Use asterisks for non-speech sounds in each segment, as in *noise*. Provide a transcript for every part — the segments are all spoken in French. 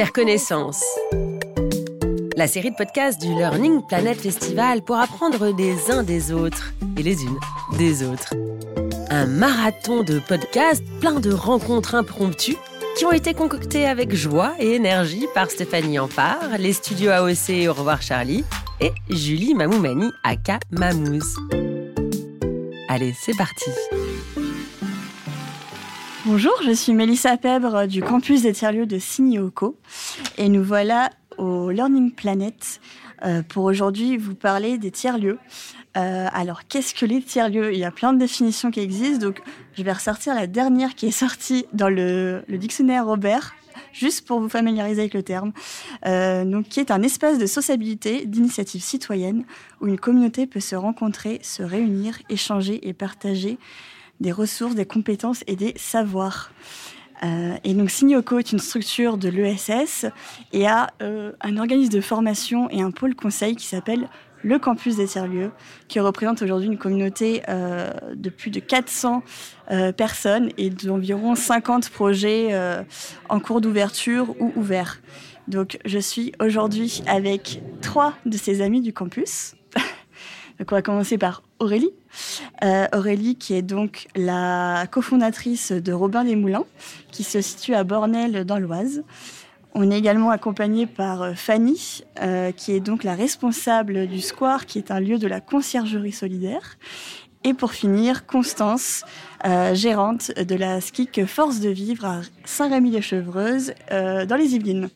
faire connaissance. La série de podcasts du Learning Planet Festival pour apprendre des uns des autres et les unes des autres. Un marathon de podcasts plein de rencontres impromptues qui ont été concoctées avec joie et énergie par Stéphanie Ampard, les studios AOC Au revoir Charlie et Julie Mamoumani aka Mamouze. Allez, c'est parti. Bonjour, je suis Mélissa Pèbre du campus des tiers-lieux de Signioco et nous voilà au Learning Planet euh, pour aujourd'hui vous parler des tiers-lieux. Euh, alors, qu'est-ce que les tiers-lieux? Il y a plein de définitions qui existent, donc je vais ressortir la dernière qui est sortie dans le, dictionnaire Robert, juste pour vous familiariser avec le terme, euh, donc qui est un espace de sociabilité, d'initiative citoyenne, où une communauté peut se rencontrer, se réunir, échanger et partager des ressources, des compétences et des savoirs. Euh, et donc Signoco est une structure de l'ESS et a euh, un organisme de formation et un pôle conseil qui s'appelle le campus des tiers-lieux, qui représente aujourd'hui une communauté euh, de plus de 400 personnes et d'environ 50 projets en cours d'ouverture ou ouverts. Donc je suis aujourd'hui avec trois de ces amis du campus. On va commencer par Aurélie. Euh, Aurélie, qui est donc la cofondatrice de Robin des Moulins, qui se situe à Bornel dans l'Oise. On est également accompagné par euh, Fanny, euh, qui est donc la responsable du Square, qui est un lieu de la conciergerie solidaire. Et pour finir, Constance, gérante de la SKIC Force de Vivre à Saint-Rémy-les-Chevreuses, dans les Yvelines.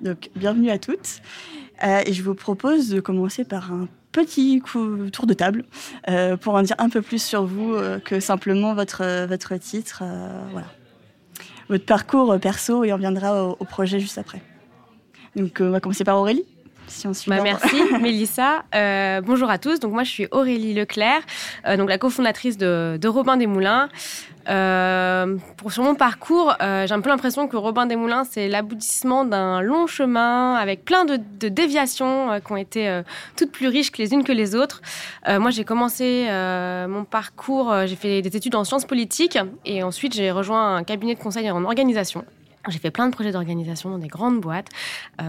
Donc, bienvenue à toutes. et je vous propose de commencer par un petit tour de table euh, pour en dire un peu plus sur vous euh, que simplement votre, votre titre. Euh, voilà. Votre parcours perso et on viendra au, projet juste après. Donc on va commencer par Aurélie. Si on bah, merci *laughs* Mélissa. bonjour à tous. Donc moi je suis Aurélie Leclerc, donc la cofondatrice de, de Robin des Moulins. Euh, pour, sur mon parcours, euh, j'ai un peu l'impression que Robin des Moulins, c'est l'aboutissement d'un long chemin avec plein de, déviations euh, qui ont été toutes plus riches que les unes que les autres. moi, j'ai commencé mon parcours, j'ai fait des études en sciences politiques et ensuite j'ai rejoint un cabinet de conseil en organisation. J'ai fait plein de projets d'organisation dans des grandes boîtes,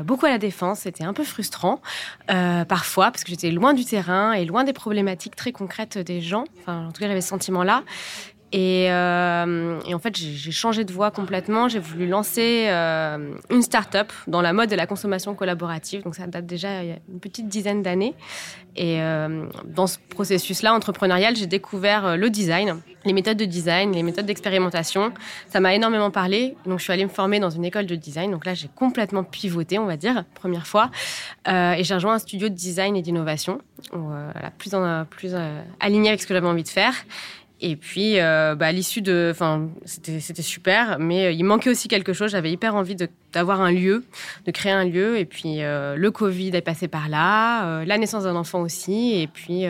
beaucoup à la défense. C'était un peu frustrant parfois parce que j'étais loin du terrain et loin des problématiques très concrètes des gens. Enfin, en tout cas, j'avais ce sentiment-là. Euh, et, en fait, j'ai changé de voie complètement. J'ai voulu lancer euh, une start-up dans la mode de la consommation collaborative. Donc, ça date déjà une petite dizaine d'années. Et euh, dans ce processus-là entrepreneurial, j'ai découvert le design, les méthodes de design, les méthodes d'expérimentation. Ça m'a énormément parlé. Donc, je suis allée me former dans une école de design. Donc là, j'ai complètement pivoté, on va dire, première fois. et j'ai rejoint un studio de design et d'innovation, plus, en, plus aligné avec ce que j'avais envie de faire. Et puis, euh, bah, à l'issue de, enfin, c'était super, mais euh, il manquait aussi quelque chose. J'avais hyper envie d'avoir un lieu, de créer un lieu. Et puis, euh, le Covid est passé par là, la naissance d'un enfant aussi. Et puis,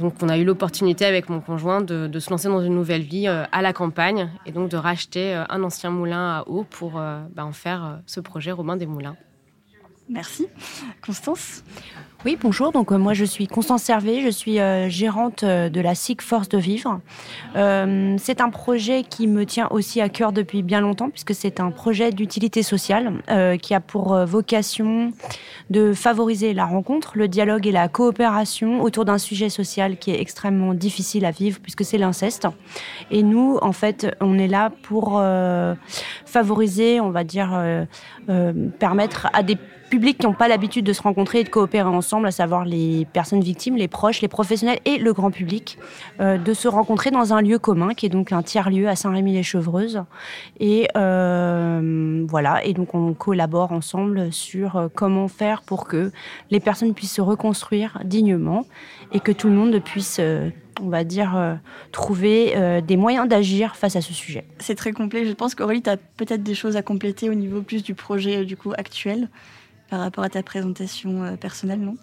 donc, on a eu l'opportunité avec mon conjoint de, se lancer dans une nouvelle vie à la campagne et donc de racheter un ancien moulin à eau pour bah, en faire ce projet Robin des Moulins. Merci. Constance? Oui, bonjour. Donc euh, moi je suis Constance Servet, je suis euh, gérante euh, de la SIC Force de Vivre. c'est un projet qui me tient aussi à cœur depuis bien longtemps puisque c'est un projet d'utilité sociale qui a pour vocation de favoriser la rencontre, le dialogue et la coopération autour d'un sujet social qui est extrêmement difficile à vivre puisque c'est l'inceste. Et nous, en fait, on est là pour favoriser, on va dire, permettre à des publics qui n'ont pas l'habitude de se rencontrer et de coopérer ensemble, à savoir les personnes victimes, les proches, les professionnels et le grand public, euh, de se rencontrer dans un lieu commun qui est donc un tiers-lieu à Saint-Rémy-les-Chevreuses. Et euh, voilà, et donc on collabore ensemble sur euh, comment faire pour que les personnes puissent se reconstruire dignement et que tout le monde puisse on va dire, trouver des moyens d'agir face à ce sujet. C'est très complet. Je pense qu'Aurélie, tu as peut-être des choses à compléter au niveau plus du projet du coup actuel par rapport à ta présentation euh, personnelle, non?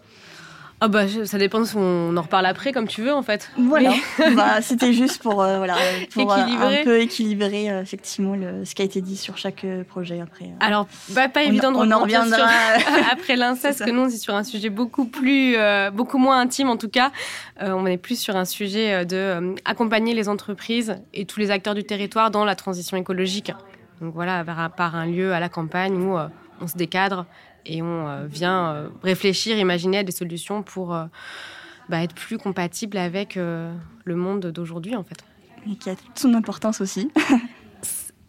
Ah bah ça dépend, on en reparle après comme tu veux en fait. Voilà, *laughs* bah, c'était juste pour, euh, voilà, pour euh, un peu équilibrer effectivement le, ce qui a été dit sur chaque projet après. Alors bah, pas évident de on en reviendra *laughs* *laughs* après l'inceste, que non c'est sur un sujet beaucoup plus, beaucoup moins intime en tout cas. on est plus sur un sujet de accompagner les entreprises et tous les acteurs du territoire dans la transition écologique. Donc voilà, par un lieu à la campagne où on se décadre et on vient réfléchir, imaginer des solutions pour bah, être plus compatible avec le monde d'aujourd'hui en fait. Et qui a toute son importance aussi. *laughs*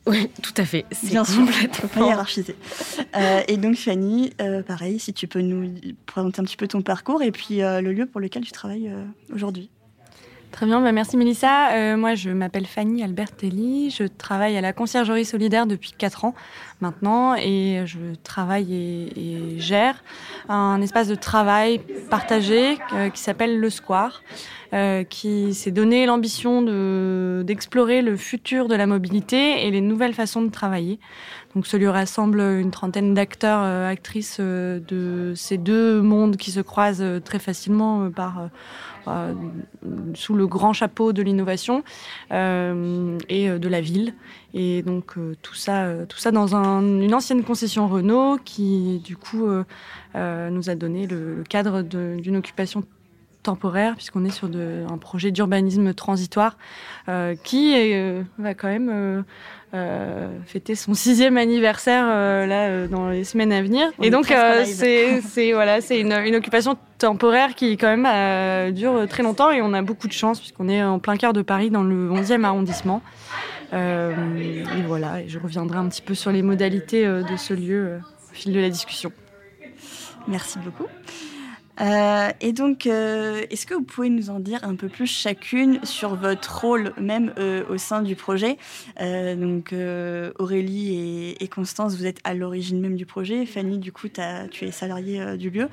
Oui, tout à fait. Bien sûr, complètement. pas hiérarchiser. Euh, et donc, Fanny, euh, pareil, si tu peux nous présenter un petit peu ton parcours et puis euh, le lieu pour lequel tu travailles aujourd'hui. Très bien, bah, merci Mélissa. moi, je m'appelle Fanny Albertelli. Je travaille à la conciergerie solidaire depuis 4 ans maintenant et je travaille et, gère un espace de travail partagé qui s'appelle Le Square. Euh, qui s'est donné l'ambition d'explorer le futur de la mobilité et les nouvelles façons de travailler. Donc ce lieu rassemble une trentaine d'acteurs, euh, actrices euh, de ces deux mondes qui se croisent très facilement par sous le grand chapeau de l'innovation et de la ville. Et donc tout ça, tout ça dans une ancienne concession Renault qui du coup nous a donné le, le cadre d'une occupation temporaire, puisqu'on est sur de, un projet d'urbanisme transitoire euh, qui euh, va quand même euh, fêter son sixième anniversaire là dans les semaines à venir. et donc c'est voilà, c'est une, une, occupation temporaire qui quand même dure très longtemps et on a beaucoup de chance puisqu'on est en plein cœur de Paris dans le 11e arrondissement. Et voilà, je reviendrai un petit peu sur les modalités de ce lieu au fil de la discussion. Merci beaucoup. Euh, et donc, euh, est-ce que vous pouvez nous en dire un peu plus chacune sur votre rôle même euh, au sein du projet? Donc, Aurélie et, Constance, vous êtes à l'origine même du projet. Fanny, du coup, tu es salariée du lieu.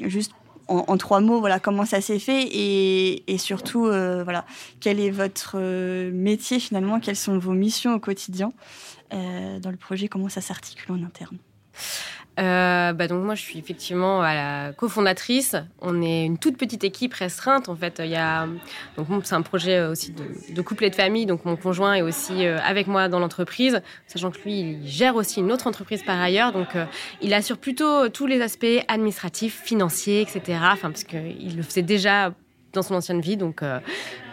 juste en, trois mots, voilà comment ça s'est fait et, surtout, voilà, quel est votre métier finalement Quelles sont vos missions au quotidien dans le projet Comment ça s'articule en interne? Euh, bah donc moi je suis effectivement à la cofondatrice. On est une toute petite équipe restreinte en fait. Il y a donc c'est un projet aussi de, de, couple et de famille. Donc mon conjoint est aussi euh, avec moi dans l'entreprise, sachant que lui il gère aussi une autre entreprise par ailleurs. Donc euh, il assure plutôt tous les aspects administratifs, financiers, etc. Enfin parce qu'il le faisait déjà dans son ancienne vie. Donc, euh,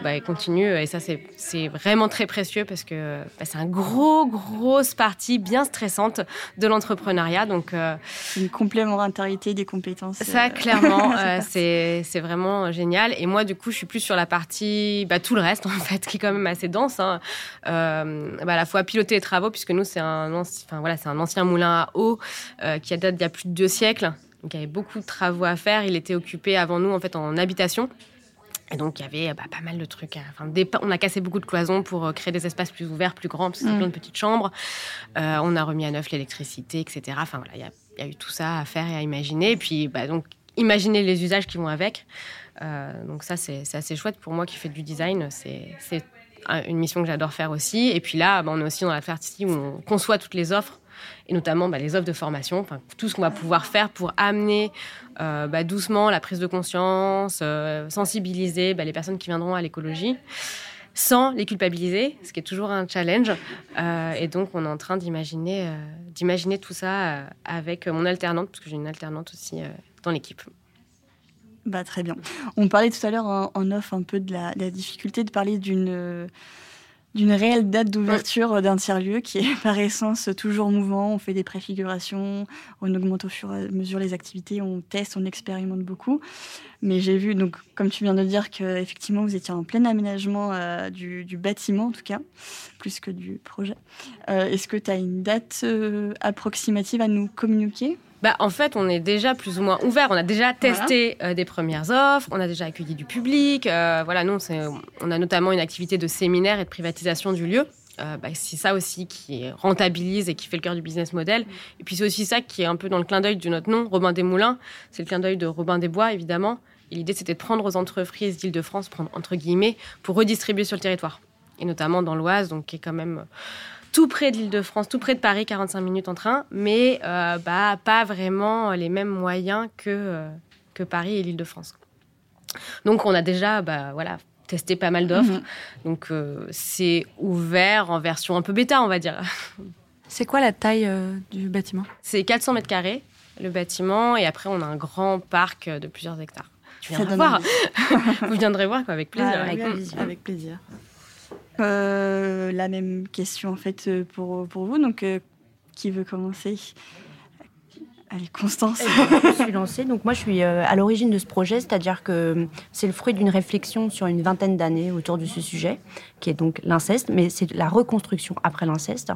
bah, il continue. Et ça, c'est vraiment très précieux parce que bah, c'est un gros, grosse partie bien stressante de l'entrepreneuriat. Donc, euh, une complémentarité des compétences. Ça, euh, clairement, *laughs* c'est vraiment génial. Et moi, du coup, je suis plus sur la partie, bah, tout le reste, *laughs* en fait, qui est quand même assez dense. Hein. à la fois piloter les travaux, puisque nous, c'est un, enfin, voilà, un ancien moulin à eau qui date d'il y a plus de deux siècles. Donc il y avait beaucoup de travaux à faire. Il était occupé avant nous en fait en habitation. Et donc, il y avait bah, pas mal de trucs. Hein. Enfin, on a cassé beaucoup de cloisons pour euh, créer des espaces plus ouverts, plus grands, parce que c'est mm. plein de petites chambres. Euh, on a remis à neuf l'électricité, etc. Enfin, voilà, il y, a eu tout ça à faire et à imaginer. Et puis, bah, donc, imaginer les usages qui vont avec. Euh, donc, ça, c'est assez chouette pour moi qui fais du design. C'est une mission que j'adore faire aussi. Et puis là, bah, on est aussi dans la partie où on conçoit toutes les offres et notamment bah, les offres de formation, tout ce qu'on va pouvoir faire pour amener euh, bah, doucement la prise de conscience, euh, sensibiliser bah, les personnes qui viendront à l'écologie sans les culpabiliser, ce qui est toujours un challenge. Euh, et donc, on est en train d'imaginer, d'imaginer tout ça avec mon alternante, parce que j'ai une alternante aussi dans l'équipe. Bah, très bien. On parlait tout à l'heure en, off un peu de la difficulté de parler d'une d'une réelle date d'ouverture d'un tiers-lieu qui est *laughs* par essence toujours mouvant. On fait des préfigurations, on augmente au fur et à mesure les activités, on teste, on expérimente beaucoup. Mais j'ai vu, donc, comme tu viens de dire, qu'effectivement vous étiez en plein aménagement euh, du, bâtiment, en tout cas, plus que du projet. Euh, est-ce que tu as une date euh, approximative à nous communiquer? Bah, en fait, on est déjà plus ou moins ouvert. On a déjà testé euh, des premières offres, on a déjà accueilli du public. Euh, voilà, nous, on a notamment une activité de séminaire et de privatisation du lieu. Euh, bah, c'est ça aussi qui rentabilise et qui fait le cœur du business model. Et puis c'est aussi ça qui est un peu dans le clin d'œil de notre nom, Robin des Moulins. C'est le clin d'œil de Robin des Bois, évidemment. Et l'idée, c'était de prendre aux entreprises d'Île-de-France, prendre entre guillemets, pour redistribuer sur le territoire. Et notamment dans l'Oise, donc qui est quand même tout près de l'Île-de-France, tout près de Paris, 45 minutes en train, mais euh, bah, pas vraiment les mêmes moyens que, euh, que Paris et l'Île-de-France. Donc on a déjà bah, voilà, testé pas mal d'offres. Mhm. Donc euh, c'est ouvert en version un peu bêta, on va dire. *laughs* C'est quoi la taille du bâtiment? C'est 400 mètres carrés, le bâtiment, et après on a un grand parc de plusieurs hectares. Tu viendras voir. *laughs* Vous viendrez voir quoi, avec plaisir. avec, plaisir. avec plaisir. La même question en fait pour, pour vous. Donc, qui veut commencer? Allez, Constance. je suis lancée. Donc moi, je suis euh, à l'origine de ce projet, c'est-à-dire que c'est le fruit d'une réflexion sur une vingtaine d'années autour de ce sujet, qui est donc l'inceste, mais c'est la reconstruction après l'inceste.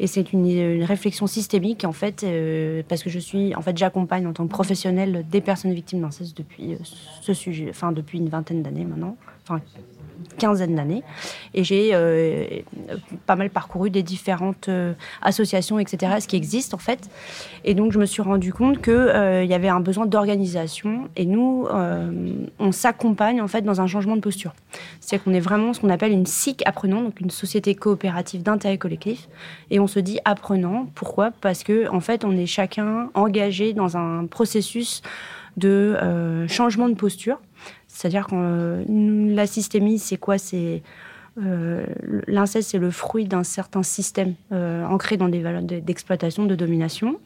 Et c'est une, réflexion systémique, en fait, euh, parce que je suis, en fait, j'accompagne en tant que professionnelle des personnes victimes d'inceste depuis euh, ce sujet, enfin depuis une vingtaine d'années maintenant, quinzaine d'années. Et j'ai euh, pas mal parcouru des différentes euh, associations, etc., ce qui existe en fait. Et donc, je me suis rendu compte qu'il euh, y avait un besoin d'organisation. Et nous, on s'accompagne en fait dans un changement de posture. C'est qu'on est vraiment ce qu'on appelle une SIC apprenant, donc une société coopérative d'intérêt collectif. Et on se dit apprenant. Pourquoi? Parce que en fait, on est chacun engagé dans un processus de changement de posture c'est-à-dire que euh, la systémie, c'est quoi? C'est euh, l'inceste, c'est le fruit d'un certain système euh, ancré dans des valeurs d'exploitation, de domination,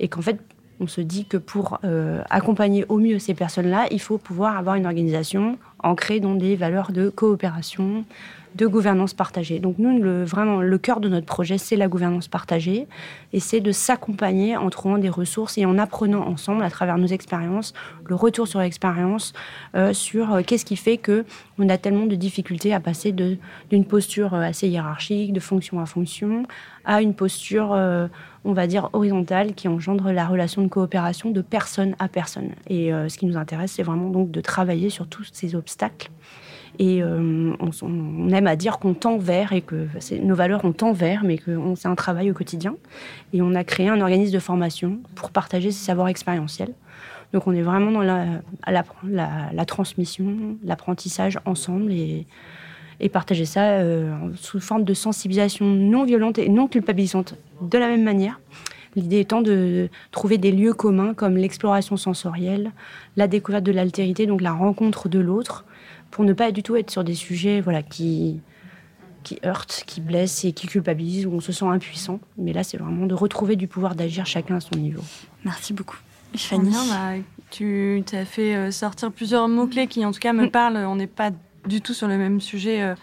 et qu'en fait, on se dit que pour accompagner au mieux ces personnes-là, il faut pouvoir avoir une organisation ancrée dans des valeurs de coopération, de gouvernance partagée. Donc nous, vraiment, le cœur de notre projet, c'est la gouvernance partagée, et c'est de s'accompagner en trouvant des ressources et en apprenant ensemble, à travers nos expériences, le retour sur l'expérience, euh, sur euh, qu'est-ce qui fait que on a tellement de difficultés à passer d'une posture euh, assez hiérarchique, de fonction à fonction, à une posture, on va dire, horizontale, qui engendre la relation de coopération de personne à personne. Et ce qui nous intéresse, c'est vraiment donc de travailler sur tous ces obstacles et euh, on, aime à dire qu'on tend vers et que nos valeurs ont tend vers, mais que c'est un travail au quotidien. Et on a créé un organisme de formation pour partager ces savoirs expérientiels. Donc on est vraiment dans la, transmission, l'apprentissage ensemble et, et partager ça euh, sous forme de sensibilisation non violente et non culpabilisante de la même manière. L'idée étant de trouver des lieux communs comme l'exploration sensorielle, la découverte de l'altérité, donc la rencontre de l'autre, pour ne pas du tout être sur des sujets voilà, qui, qui heurtent, qui blessent et qui culpabilisent, où on se sent impuissant. Mais là, c'est vraiment de retrouver du pouvoir d'agir chacun à son niveau. Merci beaucoup. Fanny bah, Tu t'as fait euh, sortir plusieurs mots-clés qui, en tout cas, me parlent. On n'est pas du tout sur le même sujet. Euh,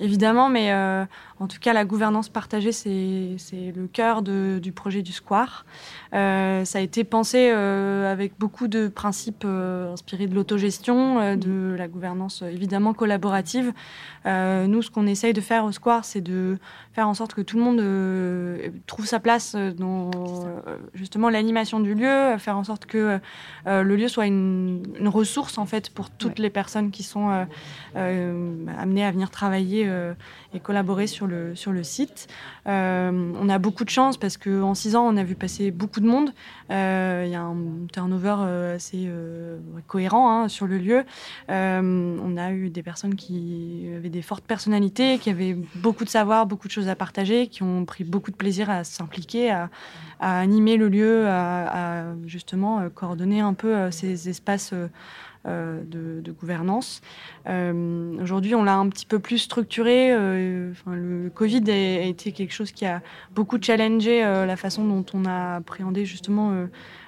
évidemment, mais euh, en tout cas, la gouvernance partagée, c'est le cœur du projet du Square. Euh, ça a été pensé euh, avec beaucoup de principes inspirés de l'autogestion, de la gouvernance évidemment collaborative. nous, ce qu'on essaye de faire au Square, c'est de faire en sorte que tout le monde trouve sa place dans justement l'animation du lieu, faire en sorte que le lieu soit une, une, ressource en fait pour toutes les personnes qui sont amenées à venir travailler euh, et collaborer sur le, sur le site. Euh, on a beaucoup de chance parce qu'en six ans, on a vu passer beaucoup de monde. Euh, il y a un turnover assez cohérent hein, sur le lieu. on a eu des personnes qui avaient des fortes personnalités, qui avaient beaucoup de savoir, beaucoup de choses à partager, qui ont pris beaucoup de plaisir à s'impliquer, à, animer le lieu, à, justement coordonner un peu ces espaces euh, de, gouvernance. Euh, aujourd'hui, on l'a un petit peu plus structuré. Euh, le Covid a, été quelque chose qui a beaucoup challengé la façon dont on a appréhendé justement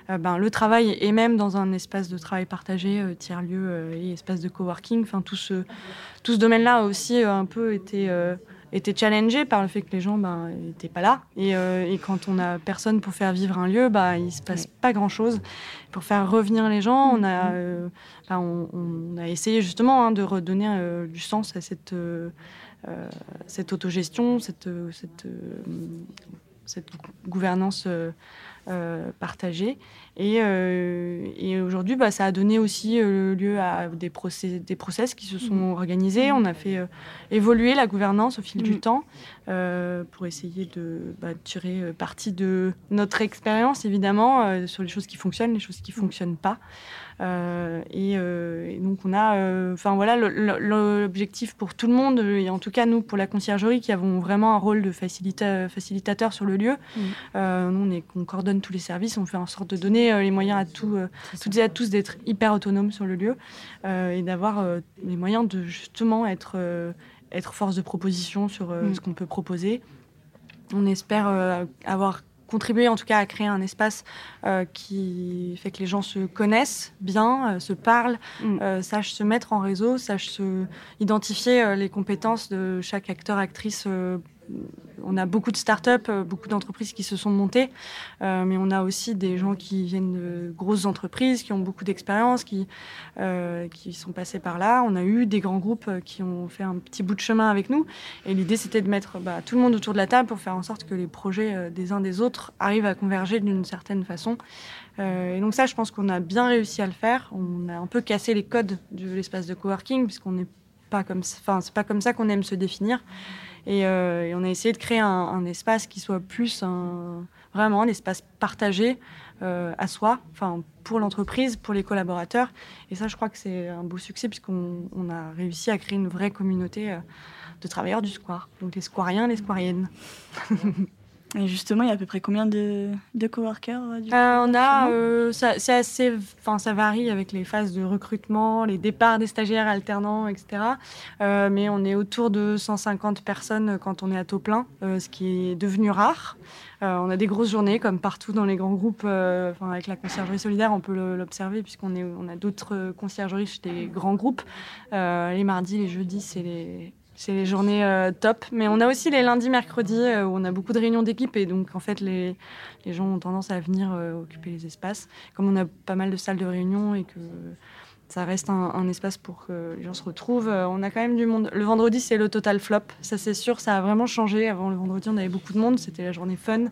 ben, le travail et même dans un espace de travail partagé, tiers-lieu et espace de coworking. Enfin, tout ce, tout ce domaine-là a aussi un peu été était challengé par le fait que les gens n'étaient ben, pas là. Euh, et, quand on n'a personne pour faire vivre un lieu, bah, il ne se passe pas grand-chose. Pour faire revenir les gens, on a, euh, ben, on, a essayé justement hein, de redonner euh, du sens à cette, cette autogestion, cette, cette, cette gouvernance partagée. Euh, et, aujourd'hui, bah, ça a donné aussi euh, lieu à des, procès, des process qui se sont mmh. organisés. On a fait euh, évoluer la gouvernance au fil du mmh. temps pour essayer de bah, tirer parti de notre expérience, évidemment, sur les choses qui fonctionnent, les choses qui ne fonctionnent pas. Et, donc, on a, enfin voilà, l'objectif pour tout le monde, et en tout cas nous, pour la conciergerie, qui avons vraiment un rôle de facilitateur sur le lieu. Mmh. nous, on, est, on coordonne tous les services, on fait en sorte de donner euh, les moyens à tout, euh, toutes et à tous d'être hyper autonomes sur le lieu euh, et d'avoir les moyens de justement être, être force de proposition sur mm. ce qu'on peut proposer. On espère avoir contribué en tout cas à créer un espace qui fait que les gens se connaissent bien, se parlent, mm. sachent se mettre en réseau, sachent se identifier les compétences de chaque acteur, actrice on a beaucoup de startups, euh, beaucoup d'entreprises qui se sont montées, euh, mais on a aussi des gens qui viennent de grosses entreprises, qui ont beaucoup d'expérience, qui, euh, qui sont passés par là. On a eu des grands groupes qui ont fait un petit bout de chemin avec nous. Et l'idée, c'était de mettre bah, tout le monde autour de la table pour faire en sorte que les projets des uns des autres arrivent à converger d'une certaine façon. et donc ça, je pense qu'on a bien réussi à le faire. On a un peu cassé les codes de l'espace de coworking, puisqu'on n'est pas comme, enfin, c'est pas comme ça qu'on aime se définir. Euh, et, on a essayé de créer un, espace qui soit plus vraiment un espace partagé euh, à soi, enfin pour l'entreprise, pour les collaborateurs. Et ça, je crois que c'est un beau succès puisqu'on on a réussi à créer une vraie communauté euh, de travailleurs du square. Donc les squariens, les squariennes. *laughs* Et justement, il y a à peu près combien de, de coworkers euh, euh, On a, euh, c'est assez, enfin, ça varie avec les phases de recrutement, les départs des stagiaires alternants, etc. mais on est autour de 150 personnes quand on est à taux plein, ce qui est devenu rare. on a des grosses journées, comme partout dans les grands groupes. avec la conciergerie solidaire, on peut l'observer puisqu'on est, on a d'autres conciergeries chez des grands groupes. les mardis, les jeudis, c'est les c'est les journées euh, top. Mais on a aussi les lundis, mercredis euh, où on a beaucoup de réunions d'équipe et donc en fait les, les gens ont tendance à venir euh, occuper les espaces. Comme on a pas mal de salles de réunion et que ça reste un, espace pour que les gens se retrouvent, on a quand même du monde. Le vendredi, c'est le total flop. Ça, c'est sûr, ça a vraiment changé. Avant le vendredi, on avait beaucoup de monde. C'était la journée fun.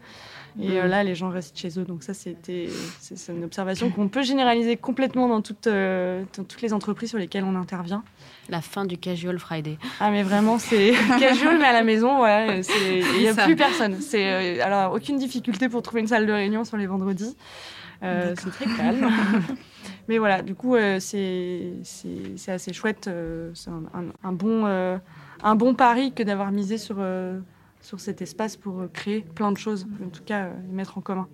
Et mm. là, les gens restent chez eux. Donc ça, c'était c'est une observation qu'on peut généraliser complètement dans toutes, dans toutes les entreprises sur lesquelles on intervient. La fin du casual Friday. Ah mais vraiment c'est *laughs* casual mais à la maison ouais il n'y a plus personne c'est euh, alors aucune difficulté pour trouver une salle de réunion sur les vendredis euh, c'est très calme. *laughs* Mais voilà du coup euh, c'est c'est assez chouette c'est un, bon un bon pari que d'avoir misé sur sur cet espace pour créer plein de choses en tout cas les mettre en commun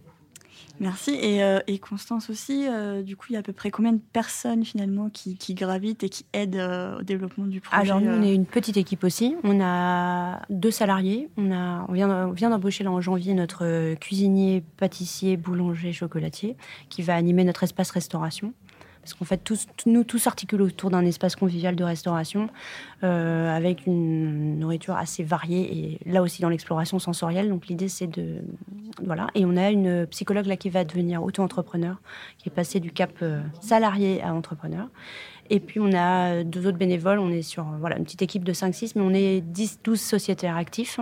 Merci. Et, euh, et, Constance aussi, euh, du coup, il y a à peu près combien de personnes finalement qui, qui gravitent et qui aident euh, au développement du projet Alors, nous, on est une petite équipe aussi. On a deux salariés. On, a, on vient d'embaucher là en janvier notre cuisinier, pâtissier, boulanger, chocolatier qui va animer notre espace restauration parce qu'en fait, nous, tous s'articulent autour d'un espace convivial de restauration euh, avec une nourriture assez variée et là aussi dans l'exploration sensorielle. Donc l'idée, c'est de. Voilà. Et on a une psychologue là qui va devenir auto-entrepreneur, qui est passée du cap euh, salarié à entrepreneur. Et puis on a deux autres bénévoles. On est sur voilà, une petite équipe de 5-6, mais on est 10-12 sociétaires actifs.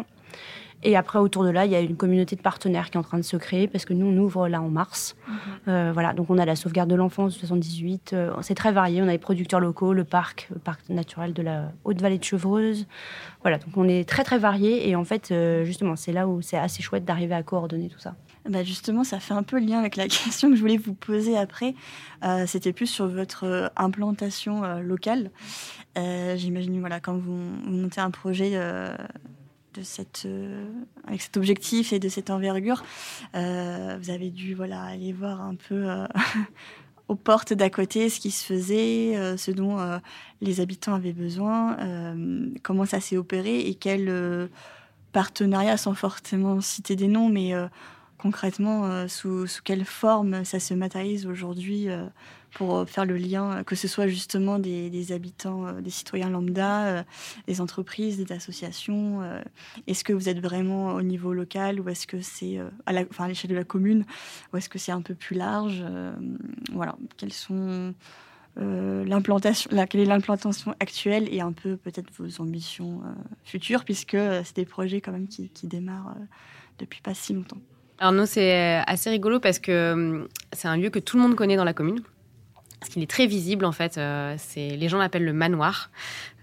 Et après, autour de là, il y a une communauté de partenaires qui est en train de se créer parce que nous, on ouvre là en mars. Mhm. Euh, voilà, donc on a la sauvegarde de l'enfance 78. Euh, c'est très varié. On a les producteurs locaux, le parc, le parc naturel de la Haute-Vallée de Chevreuse. Voilà, donc on est très très varié. Et en fait, euh, justement, c'est là où c'est assez chouette d'arriver à coordonner tout ça. Bah justement, ça fait un peu le lien avec la *laughs* question que je voulais vous poser après. C'était plus sur votre implantation locale. J'imagine, voilà, quand vous, vous, montez un projet de cette, euh, avec cet objectif et de cette envergure, euh, vous avez dû voilà, aller voir un peu euh, *laughs* aux portes d'à côté ce qui se faisait, ce dont les habitants avaient besoin, comment ça s'est opéré et quels partenariats, sans forcément citer des noms, mais concrètement, sous, sous, quelle forme ça se matérialise aujourd'hui pour euh, faire le lien, que ce soit justement des, habitants, euh, des citoyens lambda, euh, des entreprises, des associations. Est-ce que vous êtes vraiment au niveau local ou est-ce que c'est à l'échelle de la commune ou est-ce que c'est un peu plus large Voilà, quelles sont l'implantation, quelle est l'implantation actuelle et un peu peut-être vos ambitions futures, puisque c'est des projets quand même qui démarrent depuis pas si longtemps. Alors nous, c'est assez rigolo parce que c'est un lieu que tout le monde connaît dans la commune. Parce qu'il est très visible en fait. Euh, les gens l'appellent le manoir.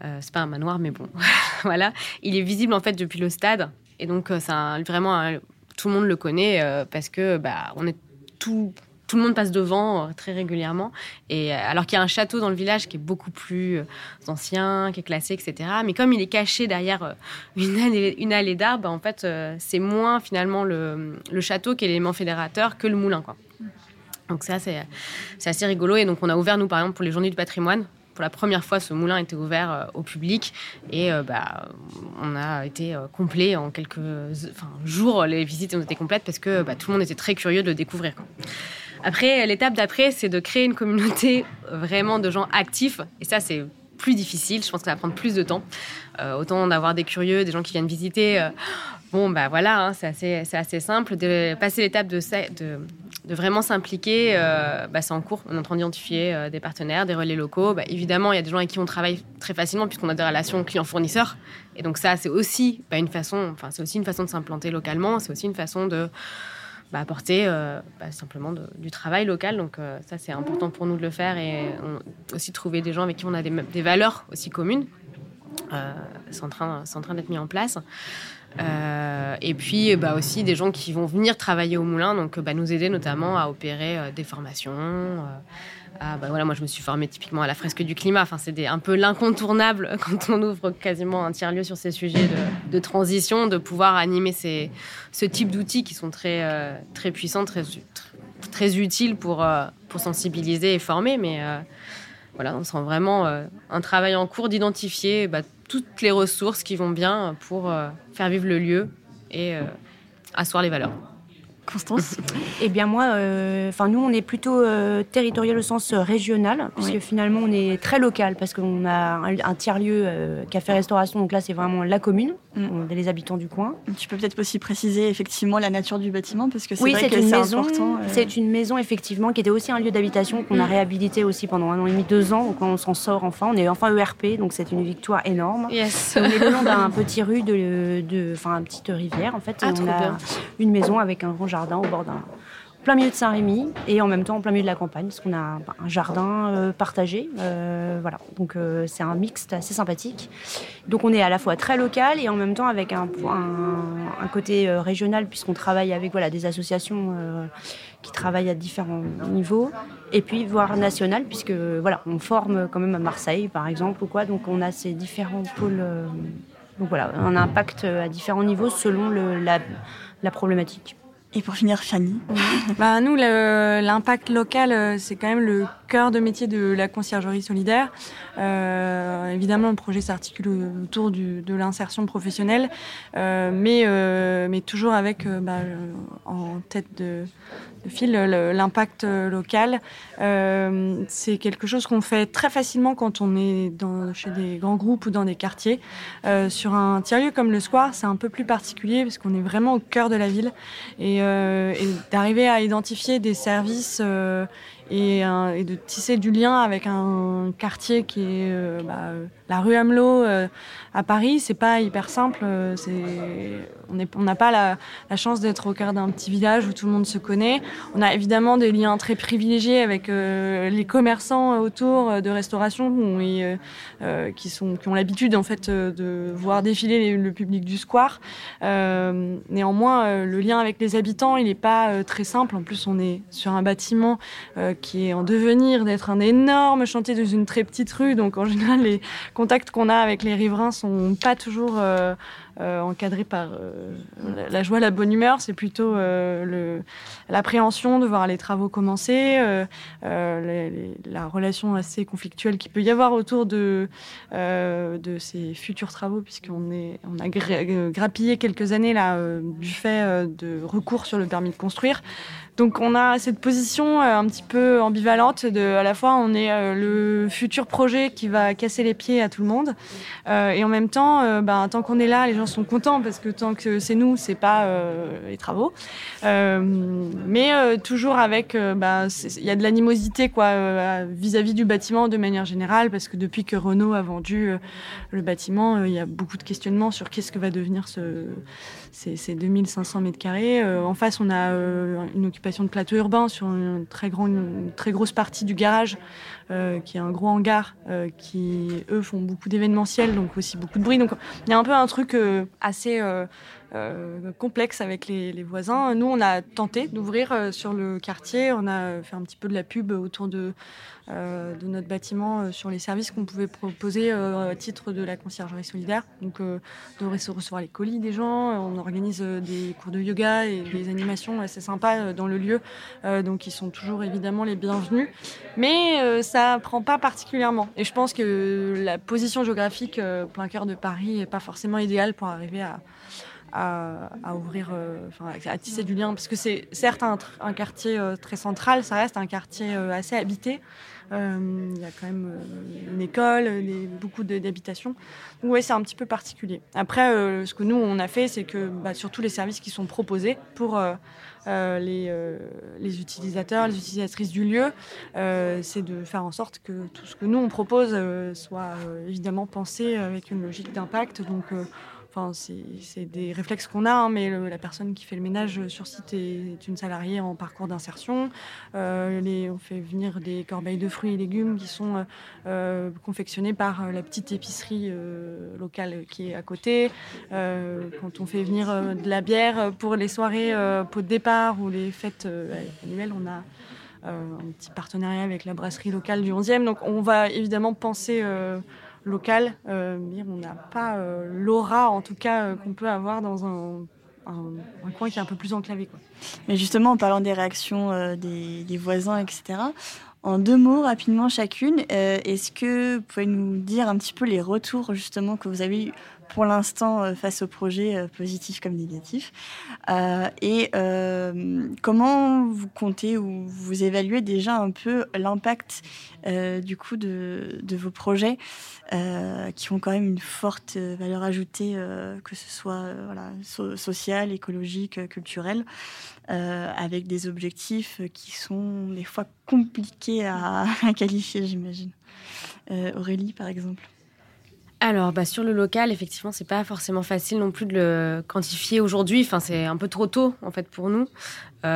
Euh, c'est pas un manoir, mais bon, *laughs* voilà. Il est visible en fait depuis le stade, et donc euh, c'est vraiment tout le monde le connaît euh, parce que bah on est tout tout le monde passe devant très régulièrement. Et alors qu'il y a un château dans le village qui est beaucoup plus ancien, qui est classé, etc. Mais comme il est caché derrière une allée, d'arbres, en fait, c'est moins finalement le, château qui est l'élément fédérateur que le moulin. Donc ça, c'est assez rigolo. Et donc, on a ouvert, nous, par exemple, pour les journées du patrimoine, pour la première fois, ce moulin était ouvert au public et bah, on a été complet en quelques jours. Les visites ont été complètes parce que bah, tout le monde était très curieux de le découvrir. Après, l'étape d'après, c'est de créer une communauté vraiment de gens actifs. Et ça, c'est plus difficile. Je pense que ça va prendre plus de temps. autant d'avoir des curieux, des gens qui viennent visiter. bon, bah voilà, hein, c'est assez, assez, simple. De passer l'étape de, vraiment s'impliquer, euh, bah, c'est en cours. On est en train d'identifier euh, des partenaires, des relais locaux. Bah, évidemment, il y a des gens avec qui on travaille très facilement puisqu'on a des relations clients-fournisseurs. Et donc ça, c'est aussi bah, c'est aussi une façon de s'implanter localement. C'est aussi une façon de bah, apporter euh, simplement du travail local. Donc ça, c'est important pour nous de le faire et aussi trouver des gens avec qui on a des, valeurs aussi communes. c'est en train, train d'être mis en place. Euh, et puis bah, aussi des gens qui vont venir travailler au moulin, donc bah, nous aider notamment à opérer euh, des formations. Euh, bah, voilà, moi je me suis formée typiquement à la fresque du climat. Enfin, c'est un peu l'incontournable *laughs* quand on ouvre quasiment un tiers-lieu sur ces sujets de, transition, de pouvoir animer ces, ce type d'outils qui sont très, très puissants, très, très, utiles pour, pour sensibiliser et former. Mais voilà, on sent vraiment un travail en cours d'identifier bah, toutes les ressources qui vont bien pour euh, faire vivre le lieu et euh, asseoir les valeurs. Constance *laughs* Eh bien moi, euh, enfin nous on est plutôt territorial au sens régional, puisque finalement on est très local, parce qu'on a un, tiers-lieu café-restauration, donc là c'est vraiment la commune, mm. les habitants du coin. Tu peux peut-être aussi préciser effectivement la nature du bâtiment, parce que c'est oui, vrai que c'est important. C'est une maison effectivement qui était aussi un lieu d'habitation qu'on a mm. réhabilité aussi pendant un an et demi, deux ans, donc on s'en sort enfin, on est enfin ERP, donc c'est une victoire énorme. Yes. On est le long d'un *laughs* petit rue de, enfin une petite rivière en fait, ah, on a une maison avec un grand jardin au bord d'un plein milieu de Saint-Rémy et en même temps en plein milieu de la campagne, parce qu'on a un, jardin euh, partagé. Euh, voilà, donc euh, c'est un mixte assez sympathique. Donc on est à la fois très local et en même temps avec un, côté régional, puisqu'on travaille avec voilà, des associations qui travaillent à différents niveaux, et puis voire national, puisque voilà, on forme quand même à Marseille par exemple ou quoi, donc on a ces différents pôles. donc voilà, un impact à différents niveaux selon la problématique. Et pour finir, Fanny bah, Nous, l'impact local, euh, c'est quand même le de métier de la conciergerie solidaire. Euh, évidemment, le projet s'articule autour de l'insertion professionnelle, euh, mais, euh, mais toujours avec bah, en tête de, fil l'impact local. C'est quelque chose qu'on fait très facilement quand on est chez des grands groupes ou dans des quartiers. sur un tiers-lieu comme le Square, c'est un peu plus particulier parce qu'on est vraiment au cœur de la ville et d'arriver à identifier des services et, et, de tisser du lien avec un quartier qui est euh, bah, la rue Hamelot euh, à Paris, c'est pas hyper simple. Euh, on n'a pas la, chance d'être au cœur d'un petit village où tout le monde se connaît. On a évidemment des liens très privilégiés avec les commerçants autour de restauration qui ont l'habitude en fait de voir défiler le public du square. néanmoins, le lien avec les habitants, il n'est pas très simple. En plus, on est sur un bâtiment qui est en devenir d'être un énorme chantier dans une très petite rue. Donc en général, les contacts qu'on a avec les riverains sont pas toujours euh, euh, encadrés par euh, la joie, la bonne humeur. C'est plutôt l'appréhension de voir les travaux commencer, la relation assez conflictuelle qu'il peut y avoir autour de, de ces futurs travaux, puisqu'on on a grappillé quelques années là du fait de recours sur le permis de construire. Donc on a cette position euh, un petit peu ambivalente de à la fois on est euh, le futur projet qui va casser les pieds à tout le monde euh, et en même temps ben, tant qu'on est là les gens sont contents parce que tant que c'est nous c'est pas les travaux. Mais toujours avec ben, il y a de l'animosité quoi vis-à-vis du bâtiment de manière générale parce que depuis que Renault a vendu le bâtiment il y a beaucoup de questionnements sur qu'est-ce que va devenir ce ces, 2500 mètres carrés. En face on a une occupation de plateau urbain sur une très, grande, très grosse partie du garage, euh, qui est un gros hangar, euh, qui, eux, font beaucoup d'événementiels, donc aussi beaucoup de bruit. Donc, il y a un peu un truc euh, complexe avec les, voisins. Nous, on a tenté d'ouvrir sur le quartier. On a fait un petit peu de la pub autour de, de notre bâtiment sur les services qu'on pouvait proposer à titre de la conciergerie solidaire. Donc, de recevoir les colis des gens. On organise des cours de yoga et des animations assez sympas dans le lieu. donc, ils sont toujours évidemment les bienvenus. Mais ça prend pas particulièrement. Et je pense que la position géographique plein cœur de Paris n'est pas forcément idéale pour arriver à, à, ouvrir, euh, à tisser du lien, parce que c'est certes un, quartier euh, très central, ça reste un quartier euh, assez habité. Il y a quand même une école, beaucoup d'habitations. Donc ouais, c'est un petit peu particulier. Après, ce que nous, on a fait, c'est que bah, sur tous les services qui sont proposés pour les, utilisateurs, les utilisatrices du lieu, c'est de faire en sorte que tout ce que nous, on propose soit évidemment pensé avec une logique d'impact. Donc C'est des réflexes qu'on a, hein, mais la personne qui fait le ménage sur site est, une salariée en parcours d'insertion. Euh, on fait venir des corbeilles de fruits et légumes qui sont euh, euh, confectionnés par la petite épicerie locale qui est à côté. quand on fait venir de la bière pour les soirées pot de départ ou les fêtes annuelles, on a un petit partenariat avec la brasserie locale du 11e. Donc on va évidemment penser local, euh, on n'a pas euh, l'aura, en tout cas, euh, qu'on peut avoir dans un, coin qui est un peu plus enclavé. Quoi. Mais justement, en parlant des réactions des, voisins, etc., en deux mots, rapidement chacune, est-ce que vous pouvez nous dire un petit peu les retours justement que vous avez eu pour l'instant face au projet positif comme négatif Et comment vous comptez ou vous évaluez déjà un peu l'impact du coup de, vos projets euh, qui ont quand même une forte euh, valeur ajoutée, euh, que ce soit voilà, sociale, écologique, culturelle, avec des objectifs qui sont des fois compliqués à, *laughs* qualifier, j'imagine. Aurélie, par exemple. Alors, bah, sur le local, effectivement, c'est pas forcément facile non plus de le quantifier aujourd'hui. Enfin, c'est un peu trop tôt, en fait, pour nous. on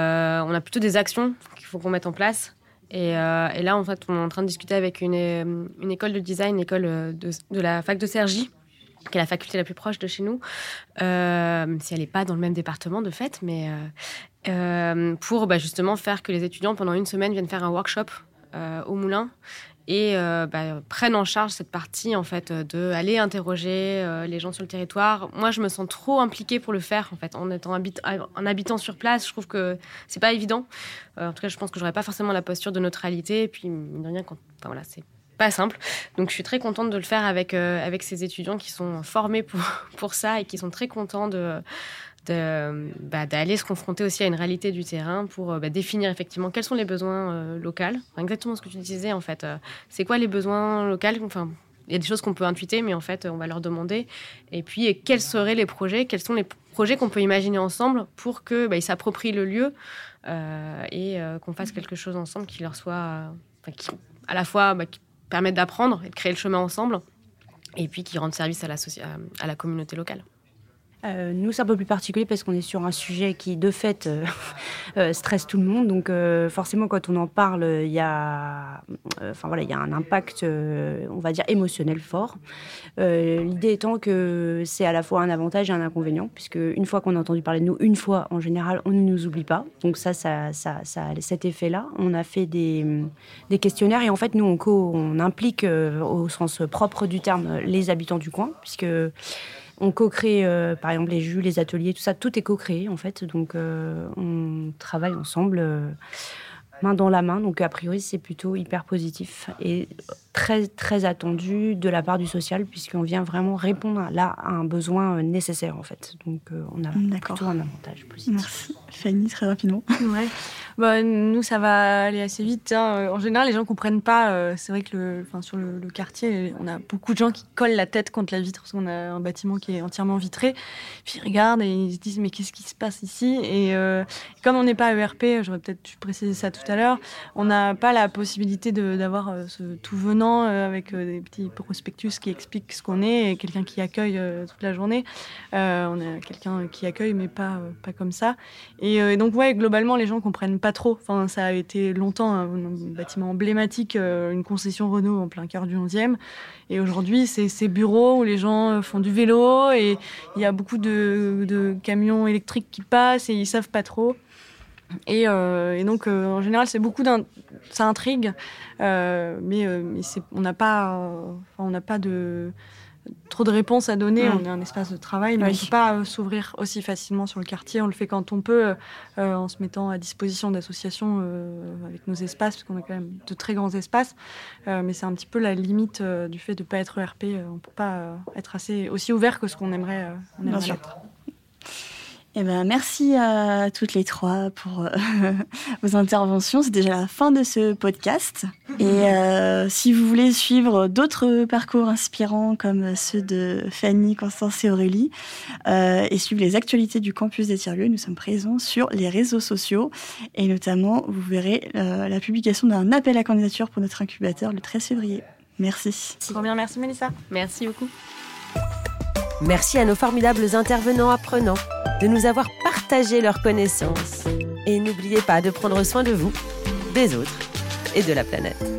a plutôt des actions qu'il faut qu'on mette en place. Euh, et, là, en fait, on est en train de discuter avec une, euh, école de design, une école euh, de, la fac de Cergy, qui est la faculté la plus proche de chez nous, euh, si elle n'est pas dans le même département de fait, mais euh, pour bah, justement faire que les étudiants, pendant une semaine, viennent faire un workshop au Moulin et euh, bah, prennent en charge cette partie en fait de aller interroger euh, les gens sur le territoire. Moi, je me sens trop impliquée pour le faire en fait, en étant en habitant sur place. Je trouve que c'est pas évident. Euh, en tout cas, je pense que j'aurais pas forcément la posture de neutralité. Et puis, de rien, quand, voilà, c'est pas simple. Donc je suis très contente de le faire avec, avec ces étudiants qui sont formés pour, *laughs* pour ça et qui sont très contents de, bah, d'aller se confronter aussi à une réalité du terrain pour euh, bah, définir effectivement quels sont les besoins euh, locaux. exactement ce que tu disais en fait. Euh, c'est quoi les besoins locaux? Enfin, il y a des choses qu'on peut intuiter, mais en fait, on va leur demander. Et puis, quels seraient les projets? Quels sont les projets qu'on peut imaginer ensemble pour que bah, s'approprient le lieu et qu'on fasse quelque chose ensemble qui leur soit, à la fois, qui permette d'apprendre et de créer le chemin ensemble, et puis qui rende service à la communauté locale. Euh, nous, c'est un peu plus particulier parce qu'on est sur un sujet qui, de fait, euh, *laughs* euh, stresse tout le monde. Donc, forcément, quand on en parle, il y a, enfin voilà, il y a un impact, on va dire émotionnel fort. L'idée étant que c'est à la fois un avantage et un inconvénient, puisque une fois qu'on a entendu parler de nous, une fois, en général, on ne nous oublie pas. Donc ça, ça, ça, a cet effet-là. On a fait des, des, questionnaires et en fait, nous, on, on implique au sens propre du terme les habitants du coin, puisque on co-crée, euh, par exemple, les jus, les ateliers, tout ça, tout est co-créé en fait. Donc, euh, on travaille ensemble, euh, main dans la main. Donc, a priori, c'est plutôt hyper positif et très, très attendu de la part du social, puisqu'on vient vraiment répondre là à un besoin nécessaire en fait. Donc, on a plutôt un avantage positif. Merci. Fanny, très rapidement. *laughs* Ouais. Bah, nous, ça va aller assez vite. Hein. En général, les gens comprennent pas. Euh, c'est vrai que le, enfin, sur le, quartier, on a beaucoup de gens qui collent la tête contre la vitre parce qu'on a un bâtiment qui est entièrement vitré. Puis ils regardent et ils se disent mais qu'est-ce qui se passe ici? Et euh, comme on n'est pas ERP, j'aurais peut-être dû préciser ça tout à l'heure, on n'a pas la possibilité d'avoir euh, ce tout venant avec des petits prospectus qui expliquent ce qu'on est et quelqu'un qui accueille toute la journée. on a quelqu'un qui accueille mais pas pas comme ça. Et, donc ouais, globalement, les gens comprennent pas trop. Enfin, ça a été longtemps un, bâtiment emblématique, euh, une concession Renault en plein cœur du 11e. Et aujourd'hui, c'est ces bureaux où les gens euh, font du vélo et il y a beaucoup de, camions électriques qui passent et ils savent pas trop. Et, donc, en général, c'est beaucoup d'un, ça intrigue, mais, mais on n'a pas, on n'a pas de trop de réponses à donner. Mm. On est un espace de travail, mais on ne peut pas euh, s'ouvrir aussi facilement sur le quartier. On le fait quand on peut, euh, en se mettant à disposition d'associations euh, avec nos espaces, parce qu'on a quand même de très grands espaces. mais c'est un petit peu la limite du fait de ne pas être ERP. on ne peut pas être assez, aussi ouvert que ce qu'on aimerait, on aimerait être. Eh ben, merci à toutes les trois pour euh, *laughs* vos interventions. C'est déjà la fin de ce podcast. Et *laughs* euh, si vous voulez suivre d'autres parcours inspirants comme ceux de Fanny, Constance et Aurélie, euh, et suivre les actualités du campus des tiers nous sommes présents sur les réseaux sociaux. Et notamment, vous verrez la publication d'un appel à candidature pour notre incubateur le 13 février. Merci. Trop bien, merci Mélissa? Merci beaucoup. Merci à nos formidables intervenants apprenants de nous avoir partagé leurs connaissances. Et n'oubliez pas de prendre soin de vous, des autres et de la planète.